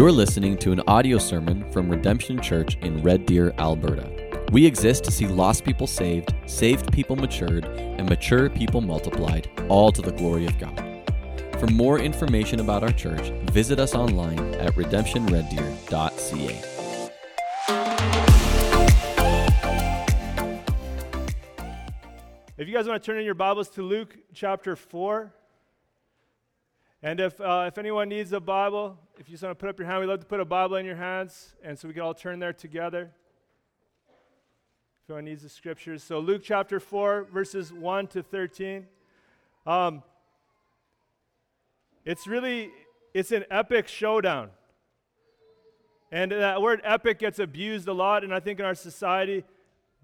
You're listening to an audio sermon from Redemption Church in Red Deer, Alberta. We exist to see lost people saved, saved people matured, and mature people multiplied, all to the glory of God. For more information about our church, visit us online at redemptionreddeer.ca. If you guys want to turn in your Bibles to Luke chapter 4, and if, uh, if anyone needs a Bible, if you just want to put up your hand, we'd love to put a Bible in your hands, and so we can all turn there together. If anyone needs the scriptures. So, Luke chapter 4, verses 1 to 13. Um, it's really, it's an epic showdown. And that word epic gets abused a lot, and I think in our society,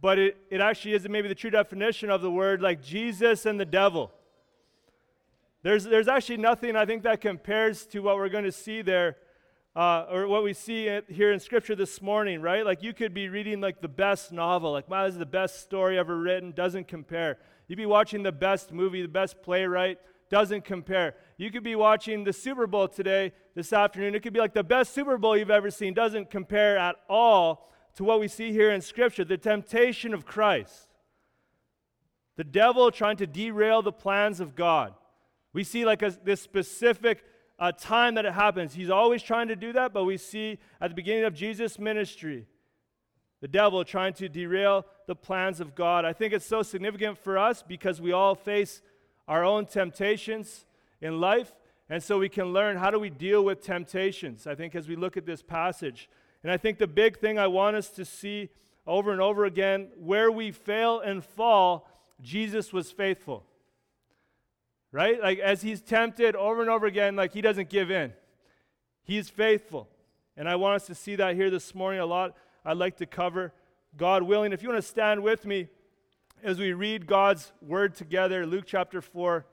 but it, it actually isn't maybe the true definition of the word, like Jesus and the devil. There's, there's actually nothing I think that compares to what we're going to see there, uh, or what we see here in Scripture this morning, right? Like you could be reading like the best novel, like wow, this is the best story ever written, doesn't compare. You'd be watching the best movie, the best playwright, doesn't compare. You could be watching the Super Bowl today, this afternoon. It could be like the best Super Bowl you've ever seen, doesn't compare at all to what we see here in Scripture the temptation of Christ. The devil trying to derail the plans of God. We see like a, this specific uh, time that it happens. He's always trying to do that, but we see at the beginning of Jesus' ministry, the devil trying to derail the plans of God. I think it's so significant for us because we all face our own temptations in life, and so we can learn how do we deal with temptations. I think as we look at this passage, and I think the big thing I want us to see over and over again, where we fail and fall, Jesus was faithful right? Like as he's tempted over and over again, like he doesn't give in. He's faithful. And I want us to see that here this morning a lot. I'd like to cover, God willing. If you want to stand with me as we read God's word together, Luke chapter 4,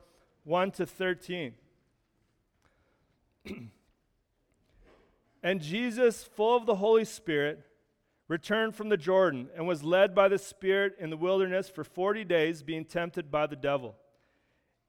1 to 13. and Jesus, full of the Holy Spirit, returned from the Jordan and was led by the Spirit in the wilderness for 40 days, being tempted by the devil.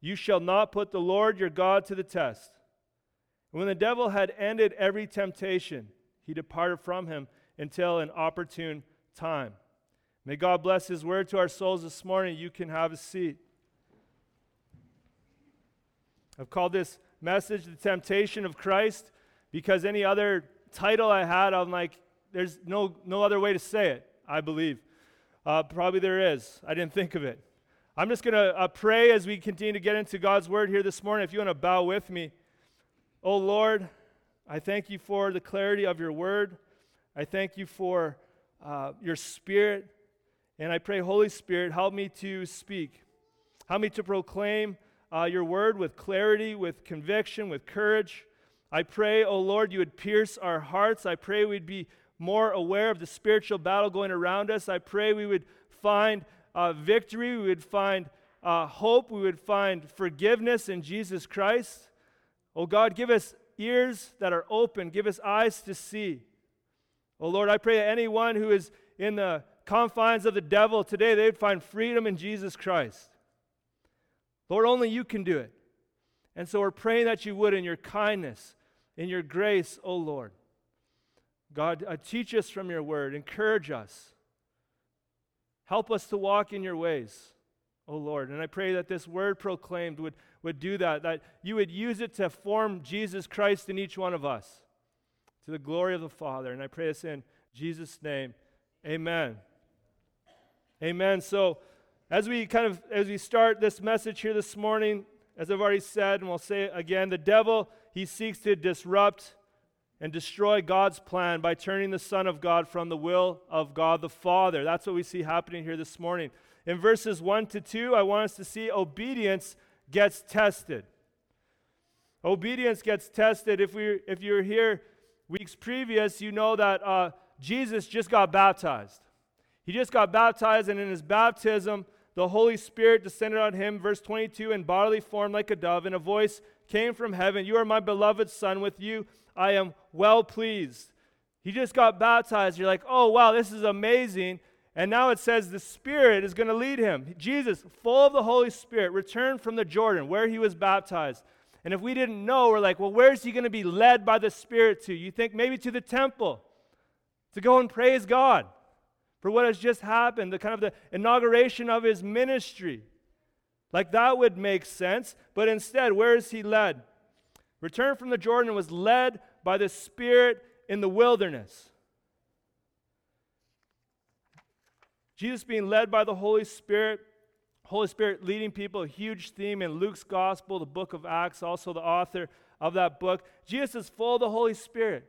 You shall not put the Lord your God to the test. When the devil had ended every temptation, he departed from him until an opportune time. May God bless his word to our souls this morning. You can have a seat. I've called this message the temptation of Christ because any other title I had, I'm like, there's no, no other way to say it, I believe. Uh, probably there is. I didn't think of it. I'm just going to uh, pray as we continue to get into God's word here this morning. If you want to bow with me. Oh Lord, I thank you for the clarity of your word. I thank you for uh, your spirit. And I pray, Holy Spirit, help me to speak. Help me to proclaim uh, your word with clarity, with conviction, with courage. I pray, oh Lord, you would pierce our hearts. I pray we'd be more aware of the spiritual battle going around us. I pray we would find uh, victory, we would find uh, hope, we would find forgiveness in Jesus Christ. Oh God, give us ears that are open, give us eyes to see. Oh Lord, I pray that anyone who is in the confines of the devil today, they would find freedom in Jesus Christ. Lord, only you can do it. And so we're praying that you would in your kindness, in your grace, oh Lord. God, uh, teach us from your word, encourage us. Help us to walk in your ways, O Lord. And I pray that this word proclaimed would, would do that, that you would use it to form Jesus Christ in each one of us. To the glory of the Father. And I pray this in Jesus' name. Amen. Amen. So, as we kind of as we start this message here this morning, as I've already said, and we'll say it again, the devil he seeks to disrupt and destroy God's plan by turning the Son of God from the will of God the Father. That's what we see happening here this morning. In verses 1 to 2, I want us to see obedience gets tested. Obedience gets tested. If, we, if you're here weeks previous, you know that uh, Jesus just got baptized. He just got baptized, and in his baptism, the Holy Spirit descended on him, verse 22, in bodily form like a dove, and a voice came from heaven You are my beloved Son, with you I am well pleased. He just got baptized. You're like, oh, wow, this is amazing. And now it says the Spirit is going to lead him. Jesus, full of the Holy Spirit, returned from the Jordan where he was baptized. And if we didn't know, we're like, well, where's he going to be led by the Spirit to? You think maybe to the temple to go and praise God for what has just happened, the kind of the inauguration of his ministry. Like that would make sense. But instead, where is he led? Returned from the Jordan was led by the Spirit in the wilderness. Jesus being led by the Holy Spirit, Holy Spirit leading people, a huge theme in Luke's gospel, the book of Acts, also the author of that book. Jesus is full of the Holy Spirit.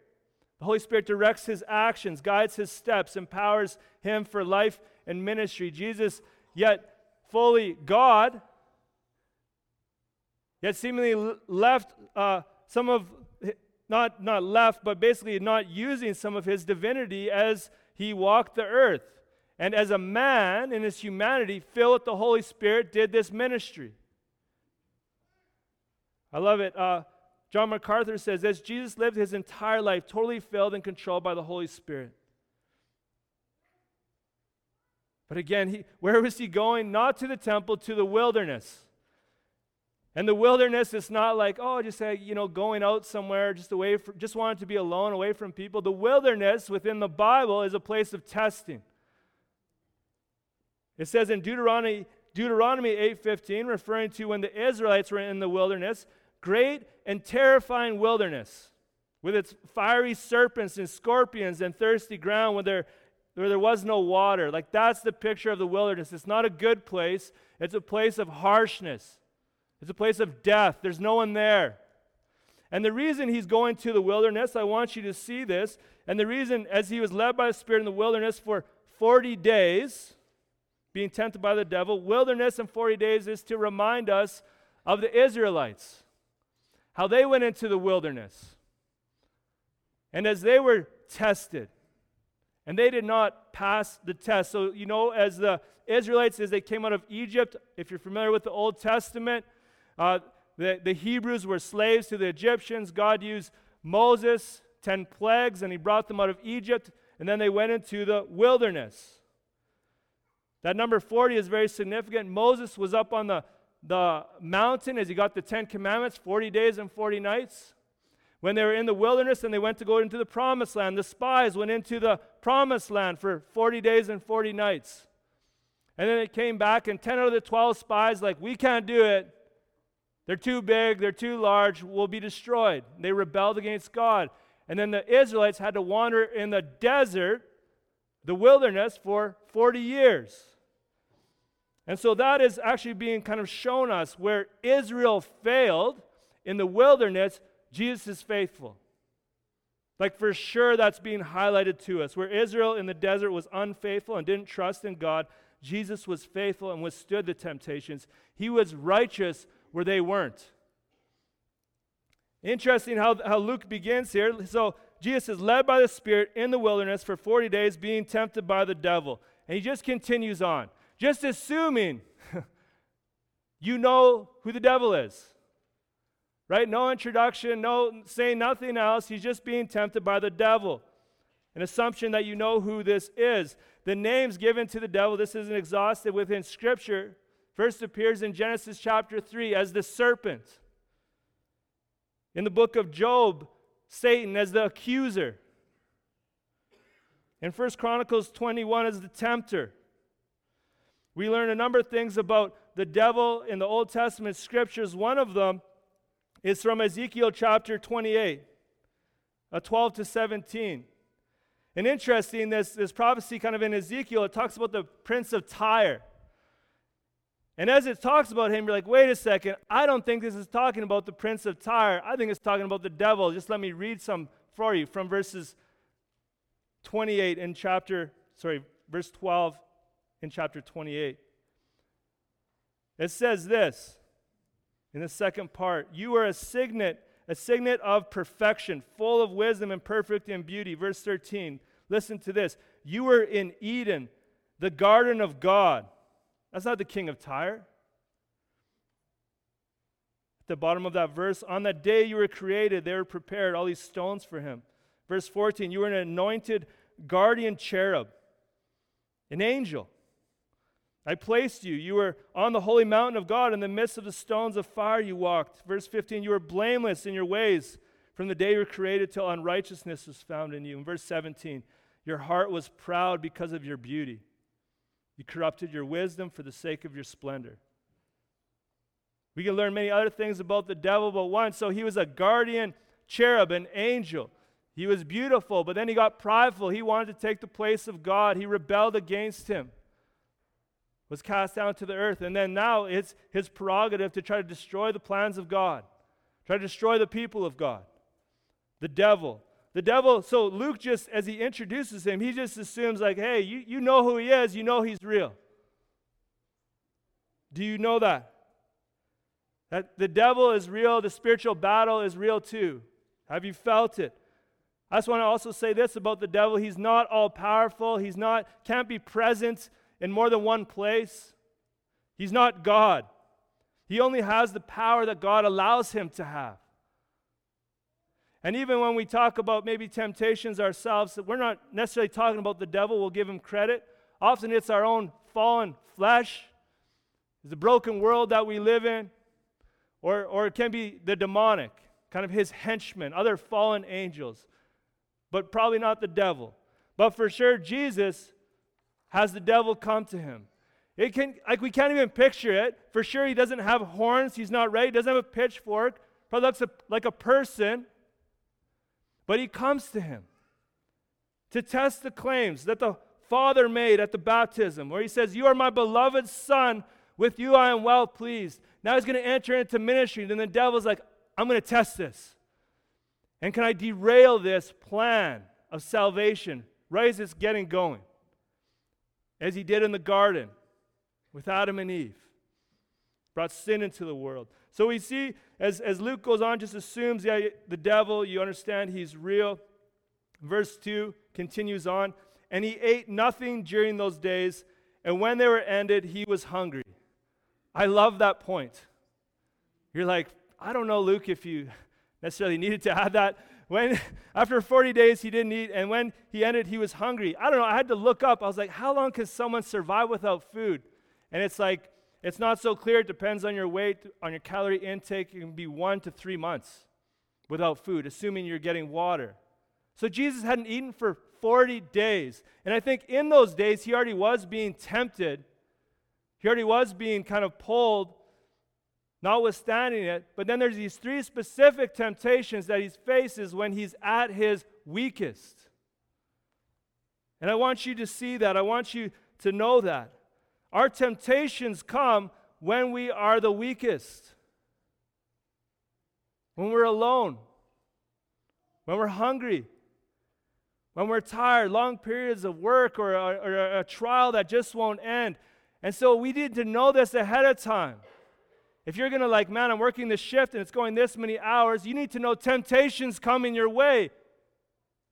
The Holy Spirit directs his actions, guides his steps, empowers him for life and ministry. Jesus, yet fully God, yet seemingly left uh, some of, not, not left, but basically not using some of his divinity as he walked the earth. And as a man in his humanity, filled with the Holy Spirit, did this ministry. I love it. Uh, John MacArthur says this Jesus lived his entire life totally filled and controlled by the Holy Spirit. But again, he, where was he going? Not to the temple, to the wilderness. And the wilderness is not like, oh, just say, you know, going out somewhere, just away, from, just wanted to be alone, away from people. The wilderness within the Bible is a place of testing. It says in Deuteronomy, Deuteronomy 8:15, referring to when the Israelites were in the wilderness, great and terrifying wilderness, with its fiery serpents and scorpions and thirsty ground where there, where there was no water. Like that's the picture of the wilderness. It's not a good place, it's a place of harshness. It's a place of death. There's no one there. And the reason he's going to the wilderness, I want you to see this. And the reason, as he was led by the Spirit in the wilderness for 40 days, being tempted by the devil, wilderness and 40 days is to remind us of the Israelites, how they went into the wilderness. And as they were tested, and they did not pass the test. So, you know, as the Israelites, as they came out of Egypt, if you're familiar with the Old Testament, uh, the, the Hebrews were slaves to the Egyptians. God used Moses, 10 plagues, and he brought them out of Egypt, and then they went into the wilderness. That number 40 is very significant. Moses was up on the, the mountain as he got the Ten Commandments, 40 days and 40 nights. When they were in the wilderness and they went to go into the promised land, the spies went into the promised land for 40 days and 40 nights. And then they came back, and 10 out of the 12 spies, like, we can't do it. They're too big, they're too large, will be destroyed. They rebelled against God. And then the Israelites had to wander in the desert, the wilderness, for 40 years. And so that is actually being kind of shown us where Israel failed in the wilderness, Jesus is faithful. Like for sure, that's being highlighted to us. Where Israel in the desert was unfaithful and didn't trust in God, Jesus was faithful and withstood the temptations. He was righteous where they weren't. Interesting how, how Luke begins here. So, Jesus is led by the Spirit in the wilderness for 40 days, being tempted by the devil. And he just continues on, just assuming you know who the devil is. Right? No introduction, no saying nothing else. He's just being tempted by the devil. An assumption that you know who this is. The names given to the devil, this isn't exhausted within Scripture, first appears in Genesis chapter 3 as the serpent. In the book of Job, Satan as the accuser. In 1 Chronicles 21 as the tempter. We learn a number of things about the devil in the Old Testament scriptures. One of them is from Ezekiel chapter 28. uh, 12 to 17. And interesting, this, this prophecy kind of in Ezekiel, it talks about the prince of Tyre. And as it talks about him, you're like, wait a second, I don't think this is talking about the prince of Tyre. I think it's talking about the devil. Just let me read some for you from verses 28 in chapter, sorry, verse 12 in chapter 28. It says this in the second part You are a signet, a signet of perfection, full of wisdom and perfect in beauty. Verse 13. Listen to this. You were in Eden, the garden of God. That's not the king of Tyre. At the bottom of that verse, on that day you were created, they were prepared, all these stones for him. Verse 14, you were an anointed guardian cherub, an angel. I placed you. You were on the holy mountain of God. In the midst of the stones of fire you walked. Verse 15, you were blameless in your ways from the day you were created till unrighteousness was found in you. In verse 17, your heart was proud because of your beauty. You corrupted your wisdom for the sake of your splendor. We can learn many other things about the devil, but one, so he was a guardian cherub, an angel. He was beautiful, but then he got prideful. He wanted to take the place of God. He rebelled against him, was cast down to the earth. And then now it's his prerogative to try to destroy the plans of God, try to destroy the people of God. The devil. The devil, so Luke just, as he introduces him, he just assumes, like, hey, you, you know who he is, you know he's real. Do you know that? That the devil is real, the spiritual battle is real too. Have you felt it? I just want to also say this about the devil. He's not all powerful. He's not, can't be present in more than one place. He's not God. He only has the power that God allows him to have. And even when we talk about maybe temptations ourselves, we're not necessarily talking about the devil, we'll give him credit. Often it's our own fallen flesh, the broken world that we live in, or, or it can be the demonic, kind of his henchmen, other fallen angels, but probably not the devil. But for sure, Jesus has the devil come to him. It can, like we can't even picture it. For sure, he doesn't have horns. He's not ready. He doesn't have a pitchfork. Probably looks a, like a person. But he comes to him to test the claims that the Father made at the baptism, where he says, You are my beloved Son, with you I am well pleased. Now he's going to enter into ministry. And then the devil's like, I'm going to test this. And can I derail this plan of salvation right as it's getting going? As he did in the garden with Adam and Eve, brought sin into the world. So we see, as, as Luke goes on, just assumes yeah, the devil, you understand he's real. Verse 2 continues on, and he ate nothing during those days, and when they were ended, he was hungry. I love that point. You're like, I don't know, Luke, if you necessarily needed to add that. When after 40 days he didn't eat, and when he ended, he was hungry. I don't know. I had to look up. I was like, how long can someone survive without food? And it's like it's not so clear. It depends on your weight, on your calorie intake. It can be one to three months without food, assuming you're getting water. So Jesus hadn't eaten for 40 days. And I think in those days, he already was being tempted. He already was being kind of pulled, notwithstanding it. But then there's these three specific temptations that he faces when he's at his weakest. And I want you to see that. I want you to know that. Our temptations come when we are the weakest, when we're alone, when we're hungry, when we're tired, long periods of work or a, or a trial that just won't end. And so we need to know this ahead of time. If you're going to, like, man, I'm working this shift and it's going this many hours, you need to know temptations coming your way.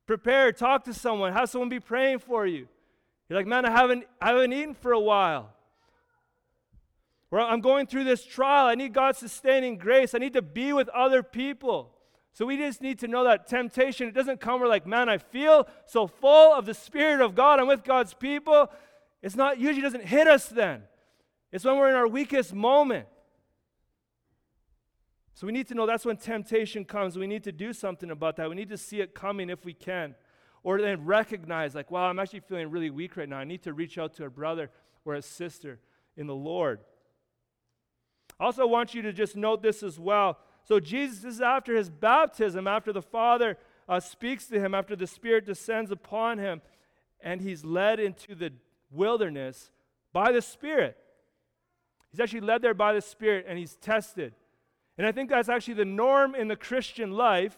Prepare, talk to someone, have someone be praying for you. You're like, man, I haven't, I haven't eaten for a while. Or I'm going through this trial. I need God's sustaining grace. I need to be with other people. So we just need to know that temptation, it doesn't come where like, man, I feel so full of the Spirit of God. I'm with God's people. It's not usually doesn't hit us then. It's when we're in our weakest moment. So we need to know that's when temptation comes. We need to do something about that. We need to see it coming if we can or then recognize, like, wow, I'm actually feeling really weak right now. I need to reach out to a brother or a sister in the Lord. I also want you to just note this as well. So, Jesus is after his baptism, after the Father uh, speaks to him after the Spirit descends upon him, and he's led into the wilderness by the Spirit. He's actually led there by the Spirit, and he's tested. And I think that's actually the norm in the Christian life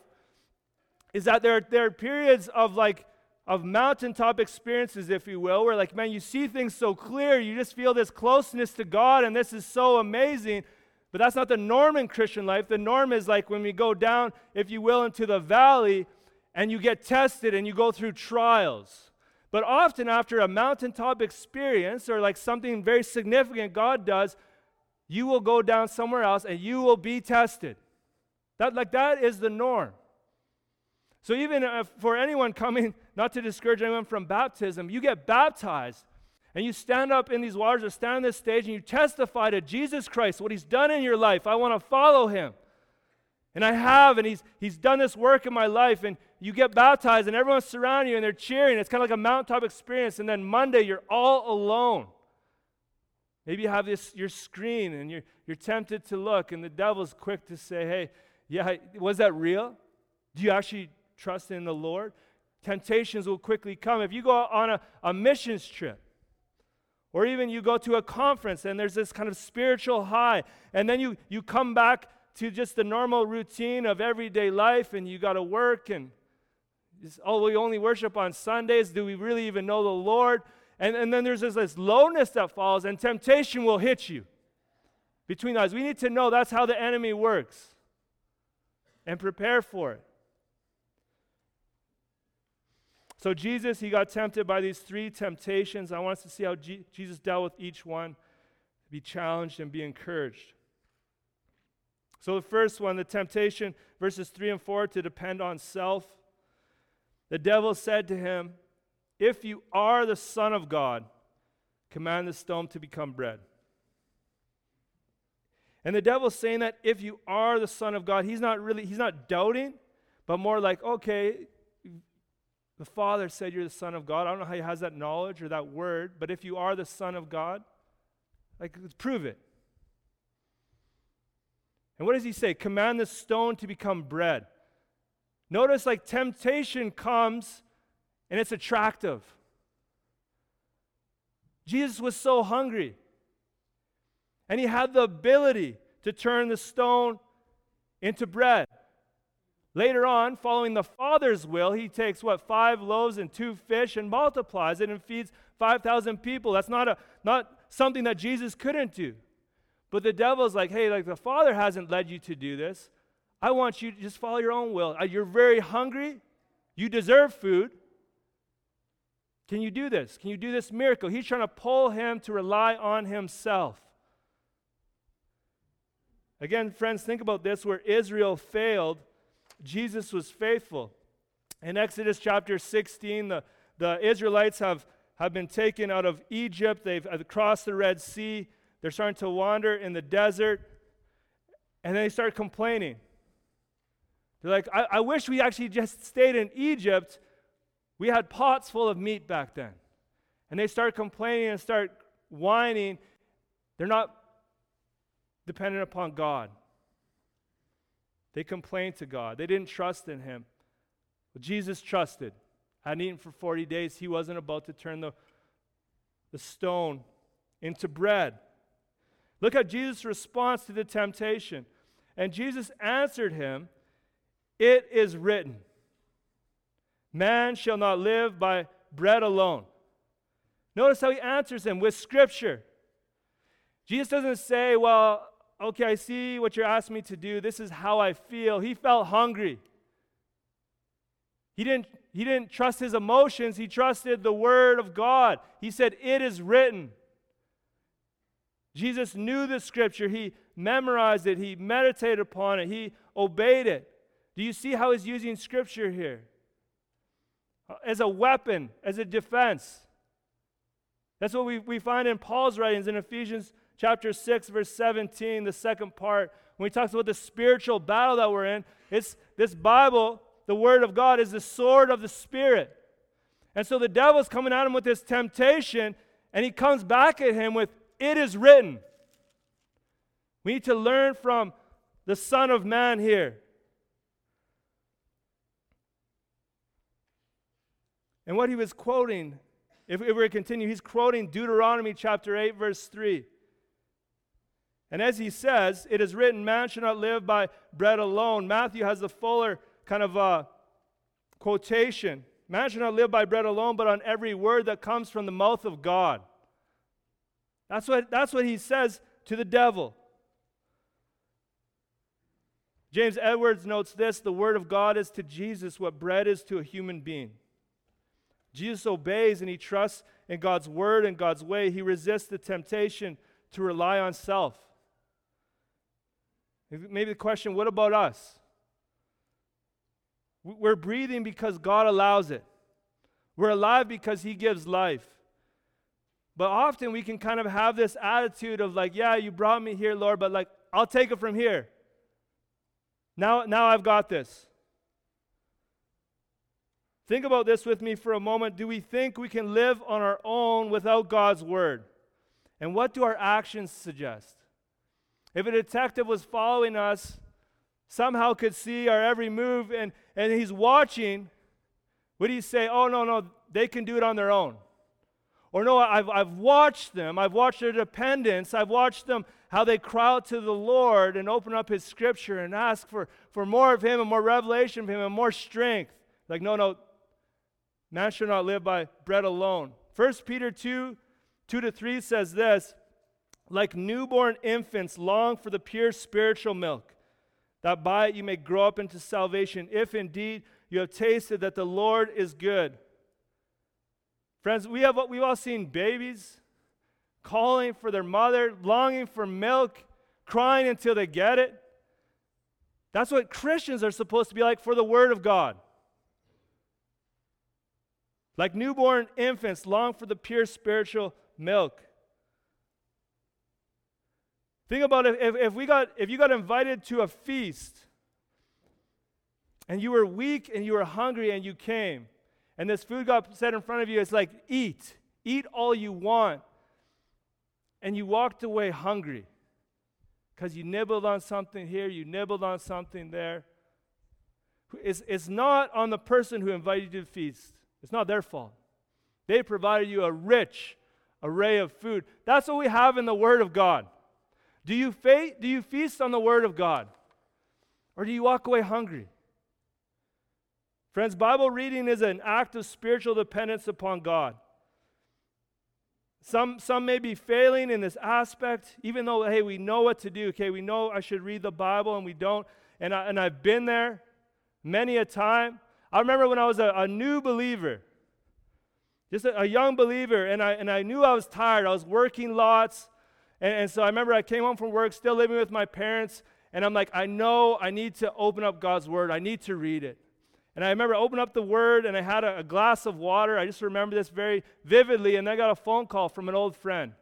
is that there, there are periods of like of mountaintop experiences, if you will, where like, man, you see things so clear, you just feel this closeness to God, and this is so amazing. But that's not the norm in Christian life. The norm is like when we go down, if you will, into the valley and you get tested and you go through trials. But often after a mountaintop experience or like something very significant God does, you will go down somewhere else and you will be tested. That like that is the norm. So even uh, for anyone coming, not to discourage anyone from baptism, you get baptized and you stand up in these waters or stand on this stage and you testify to Jesus Christ, what he's done in your life. I want to follow him. And I have, and he's, he's done this work in my life. And you get baptized, and everyone's surrounding you, and they're cheering. It's kind of like a mountaintop experience. And then Monday, you're all alone. Maybe you have this your screen, and you're, you're tempted to look, and the devil's quick to say, hey, yeah, was that real? Do you actually trust in the Lord? Temptations will quickly come. If you go on a, a missions trip, or even you go to a conference and there's this kind of spiritual high, and then you, you come back to just the normal routine of everyday life and you got to work and oh, we only worship on Sundays. Do we really even know the Lord? And, and then there's this, this lowness that falls, and temptation will hit you between eyes. We need to know that's how the enemy works and prepare for it. So, Jesus, he got tempted by these three temptations. I want us to see how G- Jesus dealt with each one, be challenged and be encouraged. So, the first one, the temptation, verses 3 and 4, to depend on self. The devil said to him, If you are the Son of God, command the stone to become bread. And the devil's saying that if you are the Son of God, he's not really, he's not doubting, but more like, okay, the Father said you're the Son of God. I don't know how he has that knowledge or that word, but if you are the Son of God, like, prove it. And what does he say? Command the stone to become bread. Notice, like, temptation comes and it's attractive. Jesus was so hungry, and he had the ability to turn the stone into bread. Later on, following the Father's will, he takes what, five loaves and two fish and multiplies it and feeds 5,000 people. That's not, a, not something that Jesus couldn't do. But the devil's like, hey, like the Father hasn't led you to do this. I want you to just follow your own will. Uh, you're very hungry. You deserve food. Can you do this? Can you do this miracle? He's trying to pull him to rely on himself. Again, friends, think about this where Israel failed Jesus was faithful. In Exodus chapter 16, the, the Israelites have, have been taken out of Egypt. They've uh, crossed the Red Sea. They're starting to wander in the desert. And they start complaining. They're like, I, I wish we actually just stayed in Egypt. We had pots full of meat back then. And they start complaining and start whining. They're not dependent upon God. They complained to God. They didn't trust in Him. But Jesus trusted. Hadn't eaten for 40 days. He wasn't about to turn the, the stone into bread. Look at Jesus' response to the temptation. And Jesus answered him, It is written, Man shall not live by bread alone. Notice how he answers him with scripture. Jesus doesn't say, Well, okay, I see what you're asking me to do. This is how I feel. He felt hungry. He didn't, he didn't trust his emotions, he trusted the word of God. He said, It is written. Jesus knew the scripture. He memorized it. He meditated upon it. He obeyed it. Do you see how he's using scripture here? As a weapon, as a defense. That's what we, we find in Paul's writings in Ephesians chapter 6, verse 17, the second part, when he talks about the spiritual battle that we're in, it's this Bible, the Word of God, is the sword of the Spirit. And so the devil's coming at him with this temptation, and he comes back at him with, It is written. We need to learn from the Son of Man here. And what he was quoting, if, if we continue, he's quoting Deuteronomy chapter 8, verse 3. And as he says, it is written, man shall not live by bread alone. Matthew has the fuller kind of uh, quotation. Man shall not live by bread alone, but on every word that comes from the mouth of God. That's what, that's what he says to the devil. James Edwards notes this the word of God is to Jesus what bread is to a human being. Jesus obeys and he trusts in God's word and God's way. He resists the temptation to rely on self. Maybe the question what about us? We're breathing because God allows it. We're alive because He gives life. But often we can kind of have this attitude of like, yeah, you brought me here, Lord, but like, I'll take it from here. Now, now I've got this. Think about this with me for a moment. Do we think we can live on our own without God's word? And what do our actions suggest? If a detective was following us, somehow could see our every move, and, and he's watching, would he say, Oh, no, no, they can do it on their own? Or no, I've, I've watched them. I've watched their dependence. I've watched them, how they cry out to the Lord and open up His scripture and ask for, for more of Him and more revelation of Him and more strength. Like, no, no, man shall not live by bread alone. 1 Peter 2 2 to 3 says this like newborn infants, long for the pure spiritual milk, that by it you may grow up into salvation, if indeed you have tasted that the Lord is good. Friends, we have we've all seen babies calling for their mother, longing for milk, crying until they get it. That's what Christians are supposed to be like for the Word of God. Like newborn infants, long for the pure spiritual milk. Think about if, if, we got, if you got invited to a feast and you were weak and you were hungry and you came, and this food got set in front of you, it's like, eat, eat all you want. And you walked away hungry because you nibbled on something here, you nibbled on something there. It's, it's not on the person who invited you to the feast, it's not their fault. They provided you a rich array of food. That's what we have in the Word of God. Do you, fa- do you feast on the Word of God? Or do you walk away hungry? Friends, Bible reading is an act of spiritual dependence upon God. Some, some may be failing in this aspect, even though, hey, we know what to do. Okay, we know I should read the Bible and we don't. And, I, and I've been there many a time. I remember when I was a, a new believer, just a, a, young believer, and I, and I knew I was tired. I was working lots. And, and so I remember I came home from work, still living with my parents, and I'm like, I know I need to open up God's Word. I need to read it. And I remember I opened up the Word, and I had a, a glass of water. I just remember this very vividly, and I got a phone call from an old friend.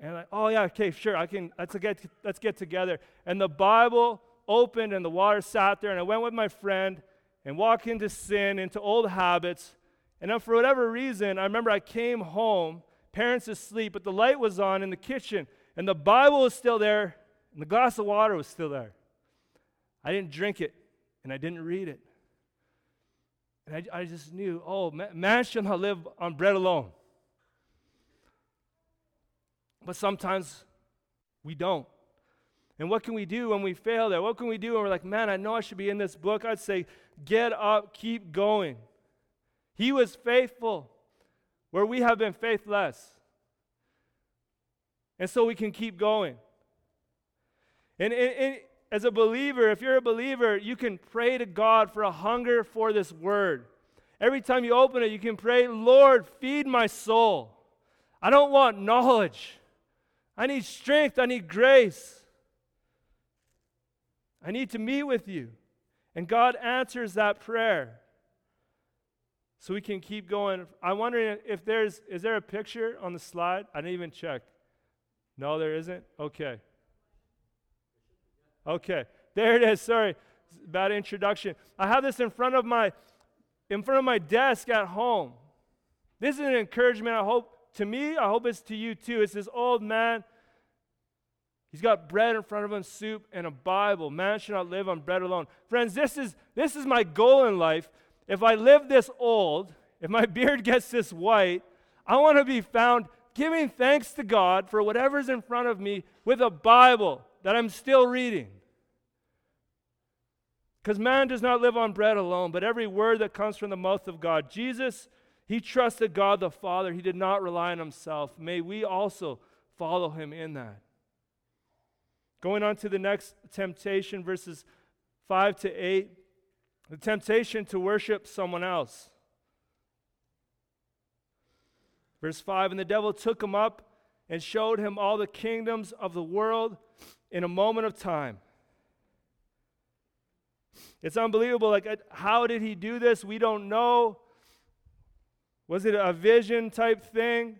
And like, oh yeah, okay, sure, I can. Let's get let's get together. And the Bible opened, and the water sat there, and I went with my friend and walked into sin, into old habits. And then for whatever reason, I remember I came home parents asleep, but the light was on in the kitchen, and the Bible was still there, and the glass of water was still there. I didn't drink it, and I didn't read it. And I, I just knew, oh, man shall not live on bread alone. But sometimes we don't. And what can we do when we fail there? What can we do when we're like, man, I know I should be in this book? I'd say, get up, keep going. He was faithful where we have been faithless. And so we can keep going. And, and, and, as a believer, if you're a believer, you can pray to God for a hunger for this word. Every time you open it, you can pray, Lord, feed my soul. I don't want knowledge. I need strength. I need grace. I need to meet with you. And God answers that prayer so we can keep going. I'm wondering if there's is there a picture on the slide? I didn't even check. No, there isn't. Okay. Okay, there it is. Sorry, bad introduction. I have this in front of my in front of my desk at home. This is an encouragement. I hope to me. I hope it's to you too. It's this old man. He's got bread in front of him, soup, and a Bible. Man should not live on bread alone. Friends, this is this is my goal in life if I live this old, if my beard gets this white, I want to be found giving thanks to God for whatever's in front of me with a Bible that I'm still reading. Because man does not live on bread alone, but every word that comes from the mouth of God. Jesus, he trusted God the Father. He did not rely on himself. May we also follow him in that. Going on to the next temptation, verses 5 to 8, the temptation to worship someone else. Verse 5 And the devil took him up and showed him all the kingdoms of the world in a moment of time. It's unbelievable. Like, how did he do this? We don't know. Was it a vision type thing?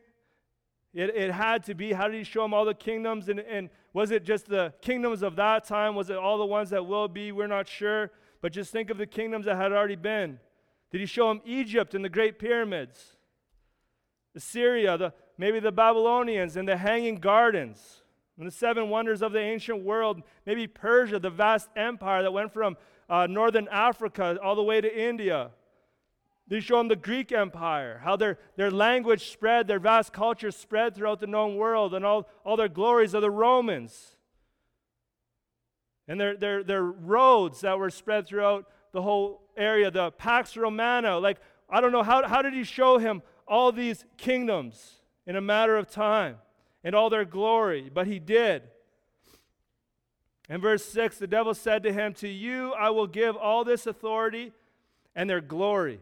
It, it had to be. How did he show him all the kingdoms? And, and was it just the kingdoms of that time? Was it all the ones that will be? We're not sure. But just think of the kingdoms that had already been. Did he show him Egypt and the great pyramids? Assyria, the, maybe the Babylonians and the hanging gardens, and the seven wonders of the ancient world, maybe Persia, the vast empire that went from uh, northern Africa all the way to India. They show them the Greek Empire, how their, their language spread, their vast culture spread throughout the known world, and all, all their glories of the Romans. And their, their, their roads that were spread throughout the whole area, the Pax Romana. Like, I don't know, how, how did he show him all these kingdoms in a matter of time and all their glory? But he did. In verse 6, the devil said to him, To you I will give all this authority and their glory.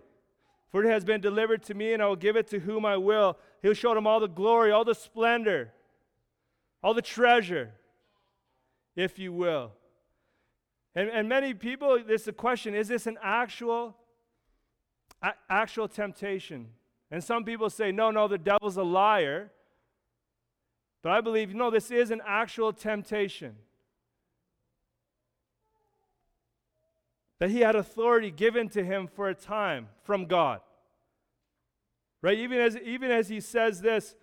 For it has been delivered to me, and I will give it to whom I will. He'll show them all the glory, all the splendor, all the treasure, if you will. And, and many people, this is a question is this an actual, a- actual temptation? And some people say, no, no, the devil's a liar. But I believe, no, this is an actual temptation. that he had authority given to him for a time from God. Right? Even as, even as he says this,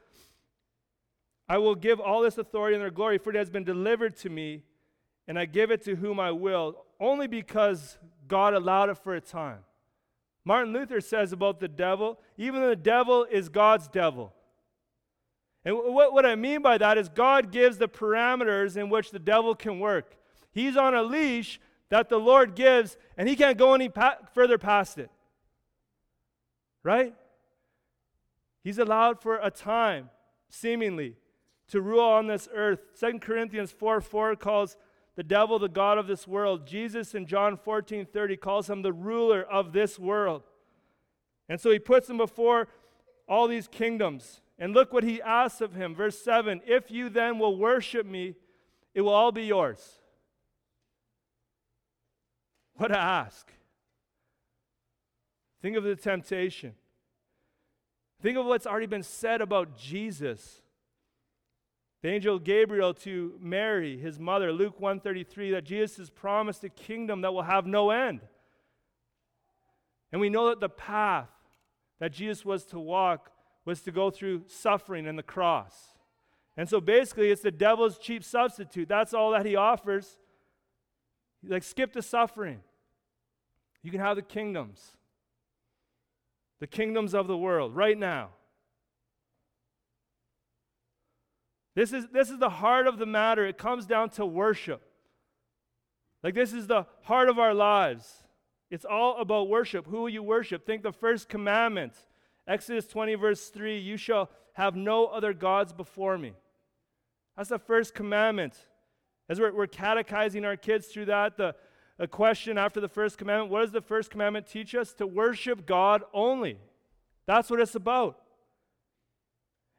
I will give all this authority and their glory, for it has been delivered to me, and I give it to whom I will, only because God allowed it for a time. Martin Luther says about the devil, even the devil is God's devil. And what, what I mean by that is God gives the parameters in which the devil can work. He's on a leash that the Lord gives, and he can't go any pa- further past it. Right? He's allowed for a time, seemingly, to rule on this earth. 2 Corinthians 4 4 calls the devil the God of this world. Jesus in John 14 30 calls him the ruler of this world. And so he puts him before all these kingdoms. And look what he asks of him. Verse 7 If you then will worship me, it will all be yours. What to ask? Think of the temptation. Think of what's already been said about Jesus. The angel Gabriel to Mary, his mother, Luke 133, that Jesus has promised a kingdom that will have no end. And we know that the path that Jesus was to walk was to go through suffering and the cross. And so basically, it's the devil's cheap substitute. That's all that he offers. Like, skip the suffering. You can have the kingdoms, the kingdoms of the world right now. This is, this is the heart of the matter. It comes down to worship. Like, this is the heart of our lives. It's all about worship. Who you worship? Think the first commandment Exodus 20, verse 3 You shall have no other gods before me. That's the first commandment. As we're, we're catechizing our kids through that, the, a question after the first commandment what does the first commandment teach us? To worship God only. That's what it's about.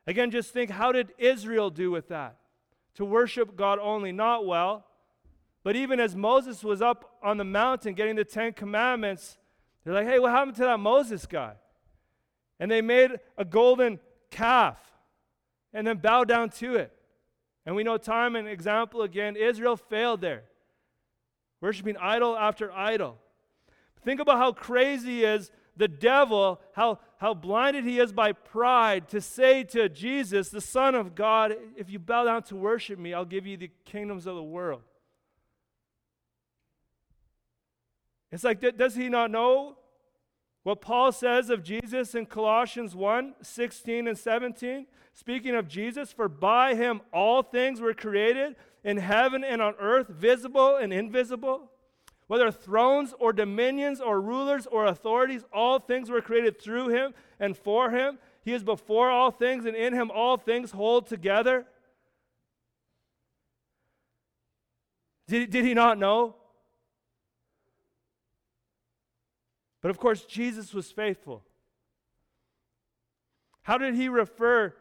Again, just think how did Israel do with that? To worship God only. Not well. But even as Moses was up on the mountain getting the Ten Commandments, they're like, hey, what happened to that Moses guy? And they made a golden calf and then bowed down to it. And we know time and example again, Israel failed there, worshiping idol after idol. Think about how crazy is the devil, how, how blinded he is by pride to say to Jesus, the Son of God, if you bow down to worship me, I'll give you the kingdoms of the world. It's like, does he not know What Paul says of Jesus in Colossians 1 16 and 17, speaking of Jesus, for by him all things were created in heaven and on earth, visible and invisible. Whether thrones or dominions or rulers or authorities, all things were created through him and for him. He is before all things, and in him all things hold together. Did, did he not know? But of course, Jesus was faithful. How did he refer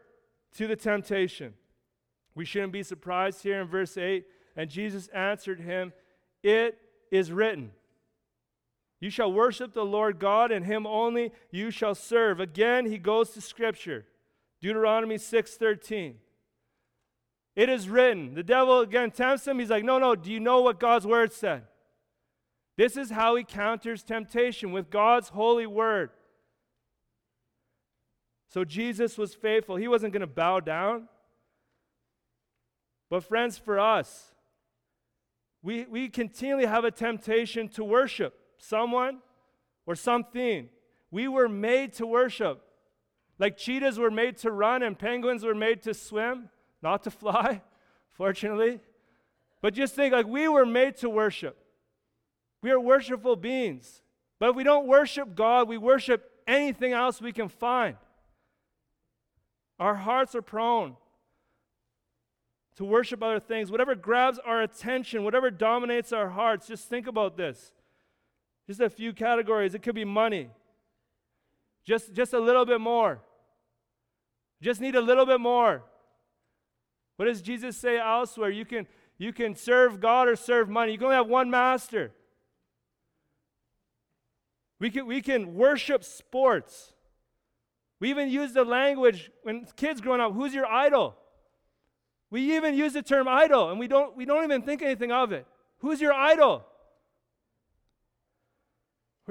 to the temptation? We shouldn't be surprised here in verse 8. And Jesus answered him, It is written, You shall worship the Lord God, and him only you shall serve. Again, he goes to Scripture. Deuteronomy 6:13. It is written. The devil again tempts him. He's like, No, no, do you know what God's word said? This is how he counters temptation with God's holy word. So Jesus was faithful. He wasn't going to bow down. But, friends, for us, we, we continually have a temptation to worship someone or something. We were made to worship. Like cheetahs were made to run and penguins were made to swim, not to fly, fortunately. But just think like we were made to worship. We are worshipful beings. But if we don't worship God, we worship anything else we can find. Our hearts are prone to worship other things. Whatever grabs our attention, whatever dominates our hearts, just think about this. Just a few categories. It could be money. Just, just a little bit more. Just need a little bit more. What does Jesus say elsewhere? You can, you can serve God or serve money. You can only have one master. We can, we can worship sports. We even use the language when kids growing up, who's your idol? We even use the term idol and we don't, we don't even think anything of it. Who's your idol?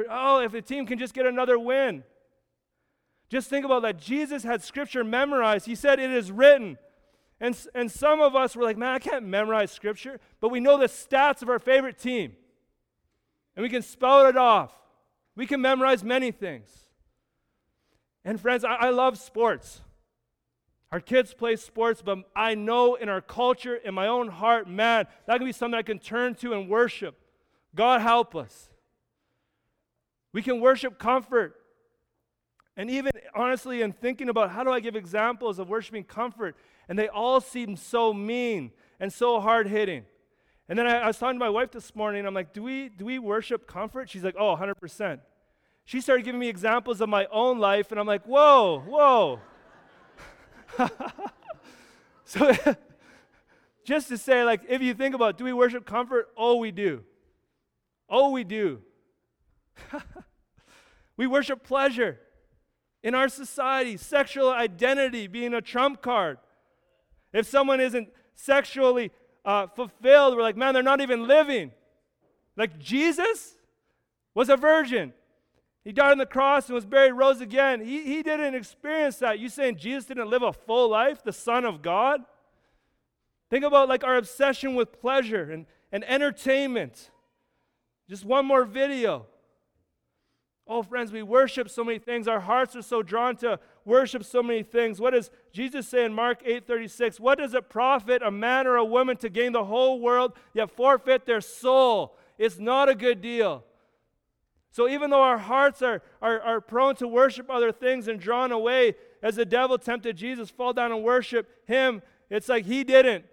Oh, if the team can just get another win. Just think about that. Jesus had scripture memorized. He said, It is written. And, and some of us were like, Man, I can't memorize scripture, but we know the stats of our favorite team. And we can spell it off. We can memorize many things. And friends, I, I love sports. Our kids play sports, but I know in our culture, in my own heart, man, that can be something I can turn to and worship. God help us. We can worship comfort. And even honestly, in thinking about how do I give examples of worshiping comfort, and they all seem so mean and so hard hitting. And then I, I, was talking to my wife this morning, I'm like, do we, do we worship comfort? She's like, oh, 100%. She started giving me examples of my own life, and I'm like, whoa, whoa. so, just to say, like, if you think about, do we worship comfort? Oh, we do. Oh, we do. we worship pleasure. In our society, sexual identity being a trump card. If someone isn't sexually uh, fulfilled. We're like, man, they're not even living. Like Jesus was a virgin. He died on the cross and was buried, rose again. He, he didn't experience that. You saying Jesus didn't live a full life, the Son of God? Think about like our obsession with pleasure and, and entertainment. Just one more video. Oh, friends, we worship so many things. Our hearts are so drawn to worship so many things. What does Jesus say in Mark 8:36? What does it profit a man or a woman to gain the whole world yet forfeit their soul? It's not a good deal. So even though our hearts are, are, are prone to worship other things and drawn away, as the devil tempted Jesus, fall down and worship him, it's like he didn't,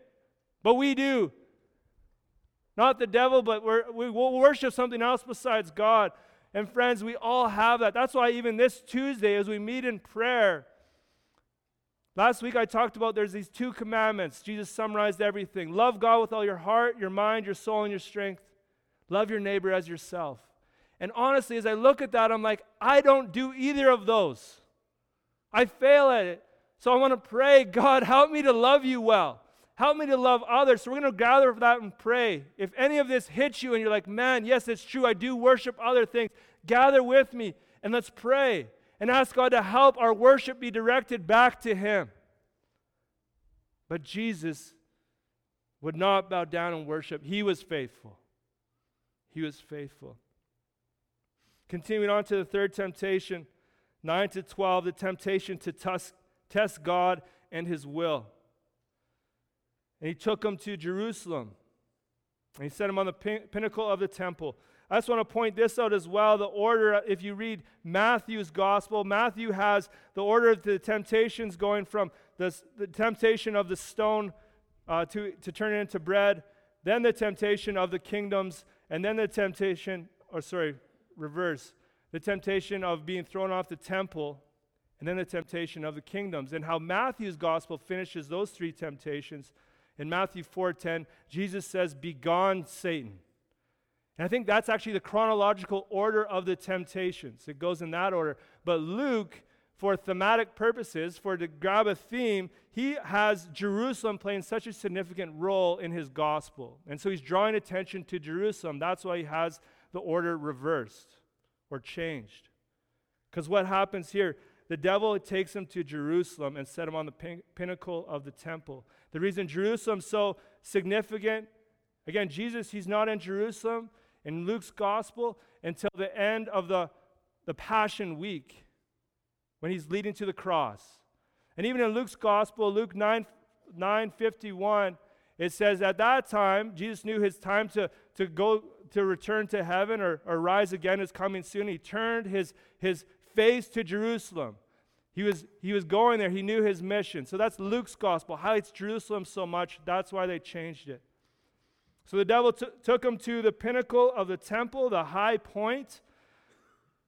but we do. Not the devil, but we will worship something else besides God. And friends, we all have that. That's why even this Tuesday, as we meet in prayer, last week I talked about there's these two commandments. Jesus summarized everything love God with all your heart, your mind, your soul, and your strength. Love your neighbor as yourself. And honestly, as I look at that, I'm like, I don't do either of those. I fail at it. So I want to pray, God, help me to love you well. Help me to love others. So we're going to gather for that and pray. If any of this hits you and you're like, man, yes, it's true, I do worship other things, gather with me and let's pray and ask God to help our worship be directed back to Him. But Jesus would not bow down and worship, He was faithful. He was faithful. Continuing on to the third temptation, 9 to 12, the temptation to test, test God and his will. And he took him to Jerusalem. And he set him on the pin- pinnacle of the temple. I just want to point this out as well. The order, if you read Matthew's gospel, Matthew has the order of the temptations going from the, the temptation of the stone uh, to, to turn it into bread, then the temptation of the kingdoms, and then the temptation, or sorry, reverse, the temptation of being thrown off the temple, and then the temptation of the kingdoms. And how Matthew's gospel finishes those three temptations. In Matthew 4:10, Jesus says, "Begone, Satan." And I think that's actually the chronological order of the temptations. It goes in that order. But Luke, for thematic purposes, for to grab a theme, he has Jerusalem playing such a significant role in his gospel. And so he's drawing attention to Jerusalem. That's why he has the order reversed or changed. Because what happens here, the devil takes him to Jerusalem and set him on the pin- pinnacle of the temple. The reason Jerusalem's so significant, again, Jesus, he's not in Jerusalem in Luke's gospel until the end of the, the Passion Week when he's leading to the cross. And even in Luke's gospel, Luke 9, 9 51, it says at that time, Jesus knew his time to, to go to return to heaven or, or rise again is coming soon. He turned his, his face to Jerusalem. He was, he was going there. He knew his mission. So that's Luke's gospel. Highlights Jerusalem so much. That's why they changed it. So the devil t- took him to the pinnacle of the temple, the high point,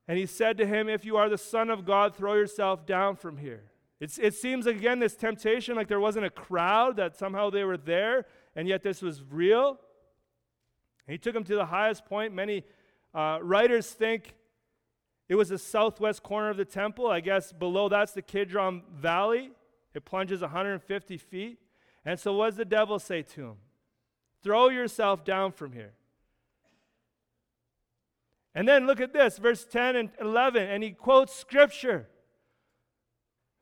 and he said to him, If you are the Son of God, throw yourself down from here. It's, it seems, again, this temptation like there wasn't a crowd, that somehow they were there, and yet this was real. He took him to the highest point. Many uh, writers think it was the southwest corner of the temple. I guess below that's the Kidron Valley. It plunges 150 feet. And so, what does the devil say to him? Throw yourself down from here. And then look at this, verse 10 and 11, and he quotes scripture.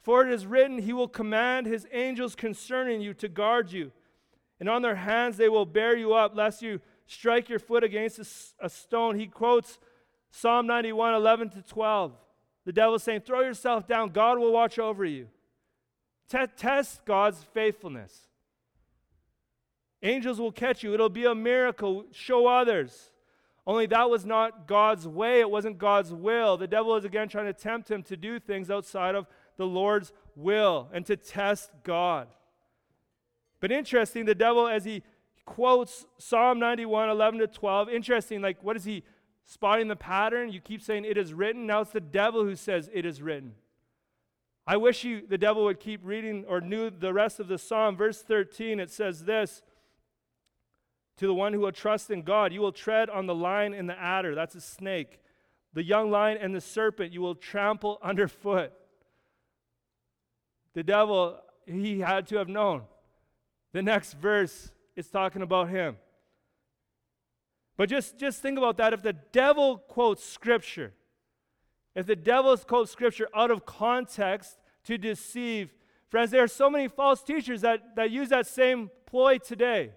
For it is written, He will command His angels concerning you to guard you, and on their hands they will bear you up, lest you strike your foot against a, a stone. He quotes Psalm 91, 11 to 12. The devil is saying, Throw yourself down, God will watch over you. T- test God's faithfulness. Angels will catch you. It'll be a miracle. Show others. Only that was not God's way. It wasn't God's will. The devil is again trying to tempt him to do things outside of the Lord's will and to test God. But interesting, the devil, as he quotes Psalm 91, 11 to 12, interesting, like what is he spotting the pattern? You keep saying it is written. Now it's the devil who says it is written. I wish you, the devil would keep reading or knew the rest of the psalm. Verse 13, it says this to the one who will trust in God. You will tread on the lion and the adder, that's a snake. The young lion and the serpent you will trample underfoot. The devil, he had to have known. The next verse is talking about him. But just, just think about that. If the devil quotes scripture, if the devil quotes scripture out of context to deceive, friends, there are so many false teachers that, that use that same ploy today.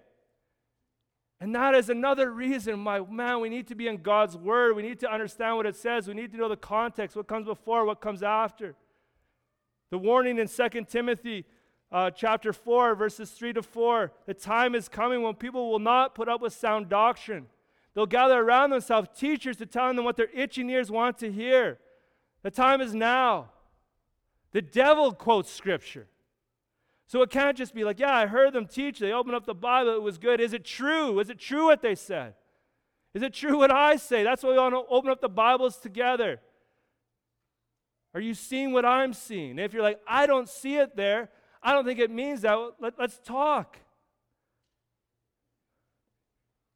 And that is another reason why, man, we need to be in God's Word. We need to understand what it says. We need to know the context, what comes before, what comes after. The warning in 2 Timothy uh, chapter 4, verses 3 to 4 the time is coming when people will not put up with sound doctrine. They'll gather around themselves teachers to tell them what their itching ears want to hear. The time is now. The devil quotes Scripture. So it can't just be like, yeah, I heard them teach. They opened up the Bible. It was good. Is it true? Is it true what they said? Is it true what I say? That's why we want to open up the Bibles together. Are you seeing what I'm seeing? If you're like, I don't see it there, I don't think it means that. Let, us talk.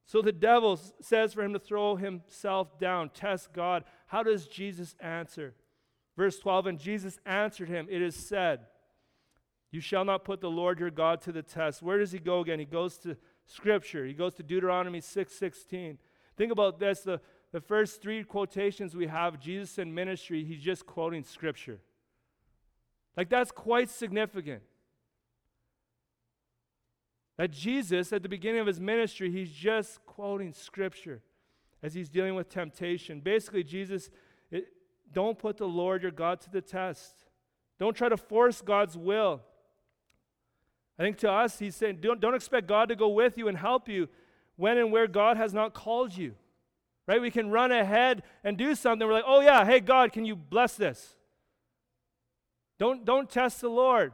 So the devil says for him to throw himself down, test God. How does Jesus answer? Verse 12, and Jesus answered him, It is said, you shall not put the Lord your God to the test. Where does he go again? He goes to Scripture. He goes to Deuteronomy 6:16. Think about this. The, the first three quotations we have, Jesus in ministry, he's just quoting Scripture. Like that's quite significant. That Jesus, at the beginning of his ministry, he's just quoting Scripture. as he's dealing with temptation. Basically, Jesus, it, don't put the Lord your God to the test. Don't try to force God's will. I think to us, he's saying, don't, don't expect God to go with you and help you when and where God has not called you. Right? We can run ahead and do something. We're like, oh, yeah, hey, God, can you bless this? Don't, don't test the Lord.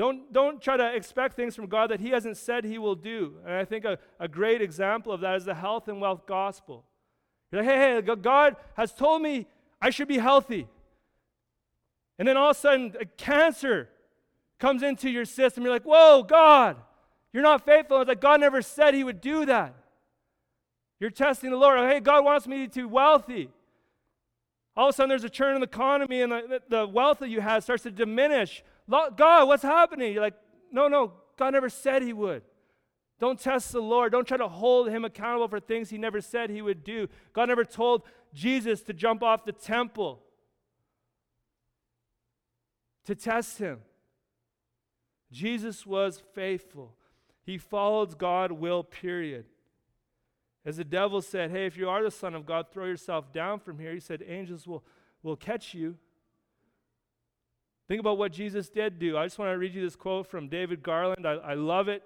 Don't, don't try to expect things from God that He hasn't said He will do. And I think a, a great example of that is the health and wealth gospel. You're like, hey, hey, God has told me I should be healthy. And then all of a sudden, a cancer comes into your system. You're like, whoa, God, you're not faithful. It's like God never said He would do that. You're testing the Lord. Hey, God wants me to be wealthy. All of a sudden, there's a churn in the economy, and the, the wealth that you have starts to diminish. God, what's happening? You're like, no, no, God never said He would. Don't test the Lord. Don't try to hold Him accountable for things He never said He would do. God never told Jesus to jump off the temple to test Him. Jesus was faithful. He followed God's will, period. As the devil said, Hey, if you are the Son of God, throw yourself down from here. He said, Angels will, will catch you. Think about what Jesus did do. I just want to read you this quote from David Garland. I, I love it.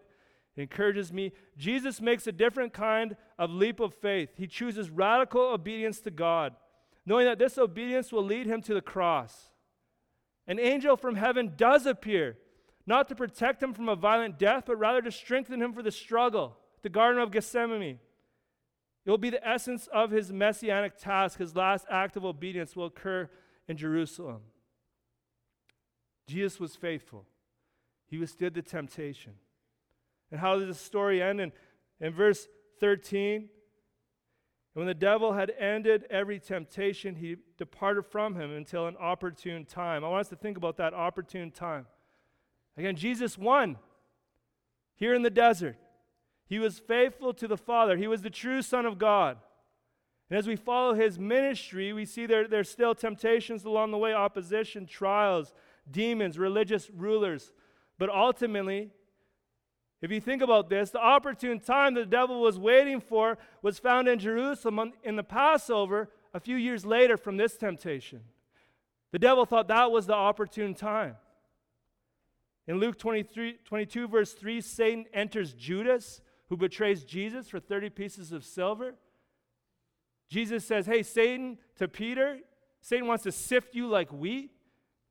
It encourages me. Jesus makes a different kind of leap of faith. He chooses radical obedience to God, knowing that this obedience will lead him to the cross. An angel from heaven does appear, not to protect him from a violent death, but rather to strengthen him for the struggle. The Garden of Gethsemane. It will be the essence of his messianic task. His last act of obedience will occur in Jerusalem. Jesus was faithful. He withstood the temptation. And how does the story end? In, in verse 13, and when the devil had ended every temptation, he departed from him until an opportune time. I want us to think about that opportune time. Again, Jesus won here in the desert. He was faithful to the Father, he was the true Son of God. And as we follow his ministry, we see there, there's still temptations along the way, opposition, trials, demons, religious rulers. But ultimately, if you think about this, the opportune time the devil was waiting for was found in Jerusalem in the Passover a few years later from this temptation. The devil thought that was the opportune time. In Luke 23, 22, verse 3, Satan enters Judas, who betrays Jesus for 30 pieces of silver. Jesus says, Hey, Satan, to Peter, Satan wants to sift you like wheat.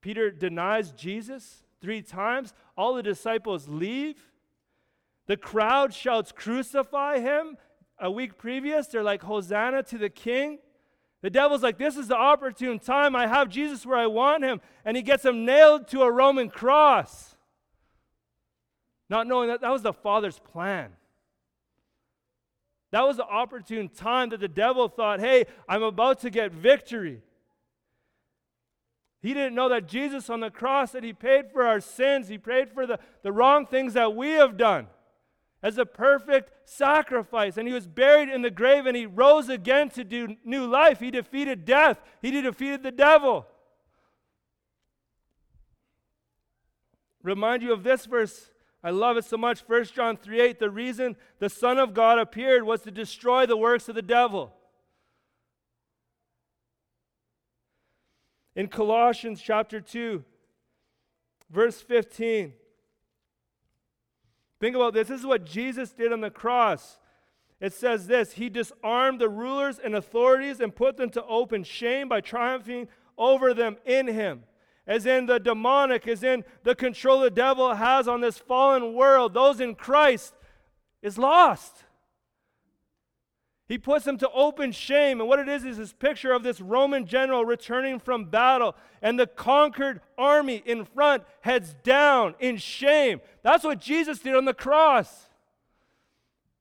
Peter denies Jesus three times. All the disciples leave. The crowd shouts, Crucify him. A week previous, they're like, Hosanna to the king. The devil's like, This is the opportune time. I have Jesus where I want him. And he gets him nailed to a Roman cross. Not knowing that that was the Father's plan. That was the opportune time that the devil thought, Hey, I'm about to get victory. He didn't know that Jesus on the cross, that he paid for our sins. He paid for the, the wrong things that we have done as a perfect sacrifice. And he was buried in the grave and he rose again to do new life. He defeated death, he defeated the devil. Remind you of this verse. I love it so much. 1 John 3 8. The reason the Son of God appeared was to destroy the works of the devil. In Colossians chapter 2, verse 15, think about this. This is what Jesus did on the cross. It says this He disarmed the rulers and authorities and put them to open shame by triumphing over them in Him. As in the demonic, as in the control the devil has on this fallen world, those in Christ is lost. He puts them to open shame. And what it is is this picture of this Roman general returning from battle, and the conquered army in front heads down in shame. That's what Jesus did on the cross.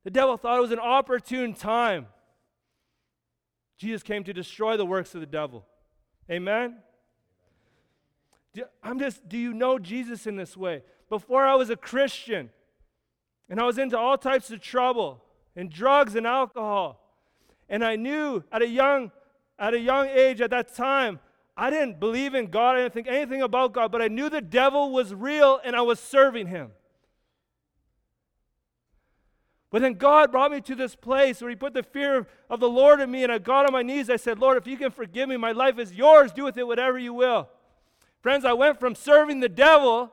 The devil thought it was an opportune time. Jesus came to destroy the works of the devil. Amen? I'm just, do you know Jesus in this way? Before I was a Christian and I was into all types of trouble, and drugs and alcohol. And I knew at a young at a young age at that time, I didn't believe in God, I didn't think anything about God, but I knew the devil was real and I was serving him. But then God brought me to this place where He put the fear of the Lord in me, and I got on my knees. I said, Lord, if you can forgive me, my life is yours. Do with it whatever you will. Friends, I went from serving the devil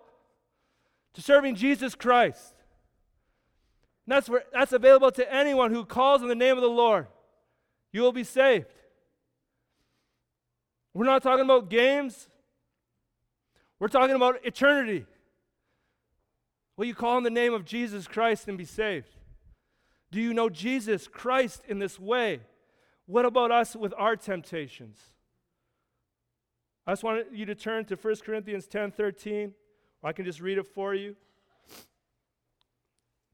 to serving Jesus Christ. And that's, where, that's available to anyone who calls in the name of the Lord. You will be saved. We're not talking about games, we're talking about eternity. Will you call in the name of Jesus Christ and be saved? Do you know Jesus Christ in this way? What about us with our temptations? I just want you to turn to 1 Corinthians 10 13. I can just read it for you.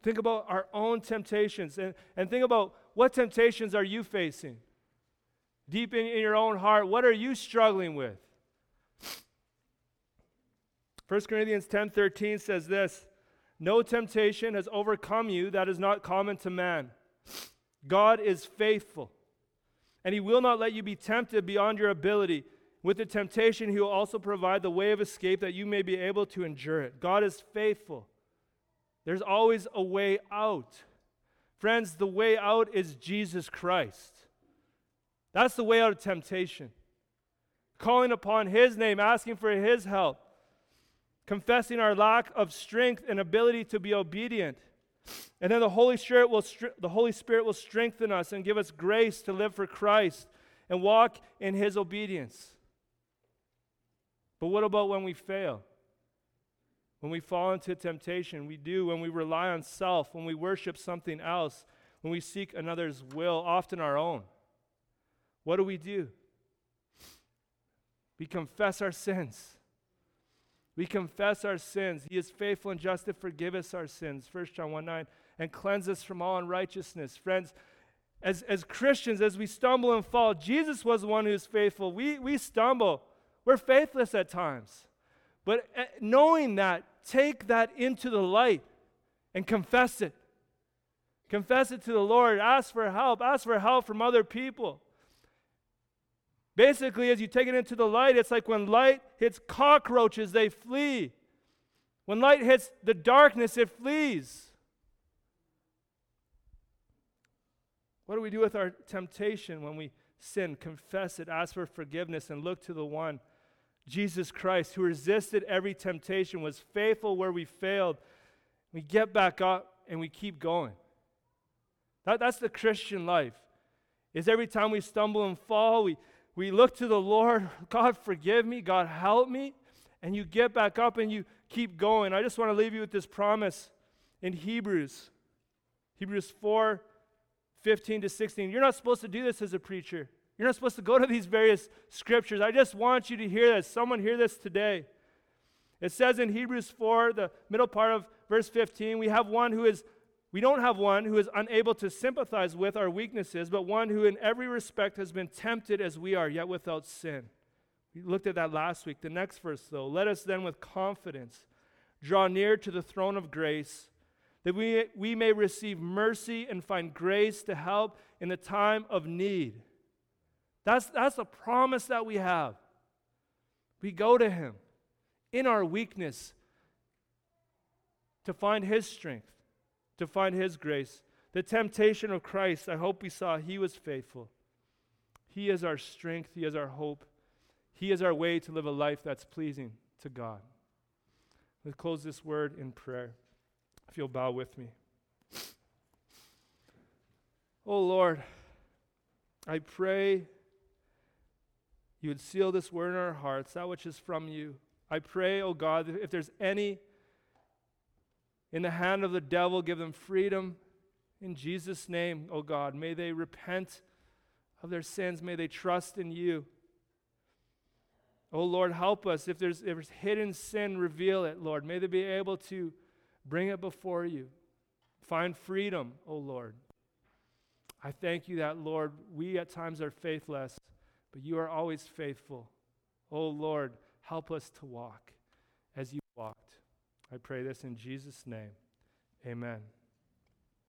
Think about our own temptations and, and think about what temptations are you facing? Deep in, in your own heart, what are you struggling with? 1 Corinthians 10 13 says this no temptation has overcome you that is not common to man. God is faithful, and he will not let you be tempted beyond your ability. With the temptation, he will also provide the way of escape that you may be able to endure it. God is faithful. There's always a way out. Friends, the way out is Jesus Christ. That's the way out of temptation. Calling upon his name, asking for his help confessing our lack of strength and ability to be obedient. And then the Holy Spirit will the Holy Spirit will strengthen us and give us grace to live for Christ and walk in his obedience. But what about when we fail? When we fall into temptation, we do when we rely on self, when we worship something else, when we seek another's will, often our own. What do we do? We confess our sins. We confess our sins. He is faithful and just to forgive us our sins. 1 John 1 9, and cleanse us from all unrighteousness. Friends, as, as Christians, as we stumble and fall, Jesus was the one who's faithful. We, we stumble, we're faithless at times. But uh, knowing that, take that into the light and confess it. Confess it to the Lord. Ask for help. Ask for help from other people. Basically, as you take it into the light, it's like when light hits cockroaches, they flee. When light hits the darkness, it flees. What do we do with our temptation when we sin? Confess it, ask for forgiveness, and look to the one, Jesus Christ, who resisted every temptation, was faithful where we failed. We get back up and we keep going. That, that's the Christian life. Is every time we stumble and fall, we we look to the Lord, God, forgive me, God, help me, and you get back up and you keep going. I just want to leave you with this promise in Hebrews, Hebrews 4 15 to 16. You're not supposed to do this as a preacher. You're not supposed to go to these various scriptures. I just want you to hear this. Someone hear this today. It says in Hebrews 4, the middle part of verse 15, we have one who is we don't have one who is unable to sympathize with our weaknesses, but one who in every respect has been tempted as we are, yet without sin. We looked at that last week. The next verse, though, let us then with confidence draw near to the throne of grace, that we, we may receive mercy and find grace to help in the time of need. That's, that's the promise that we have. We go to Him in our weakness to find His strength to find His grace. The temptation of Christ, I hope we saw He was faithful. He is our strength, He is our hope, He is our way to live a life that's pleasing to God. Let's close this word in prayer. If you'll bow with me. Oh Lord, I pray you would seal this word in our hearts, that which is from you. I pray, oh God, if there's any in the hand of the devil. Give them freedom. In Jesus' name, O oh God, may they repent of their sins. May they trust in you. Oh Lord, help us. If there's, if there's hidden sin, reveal it, Lord. May they be able to bring it before you. Find freedom, oh Lord. I thank you that, Lord, we at times are faithless, but you are always faithful. Oh Lord, help us to walk as you walked. I pray this in Jesus' name. Amen.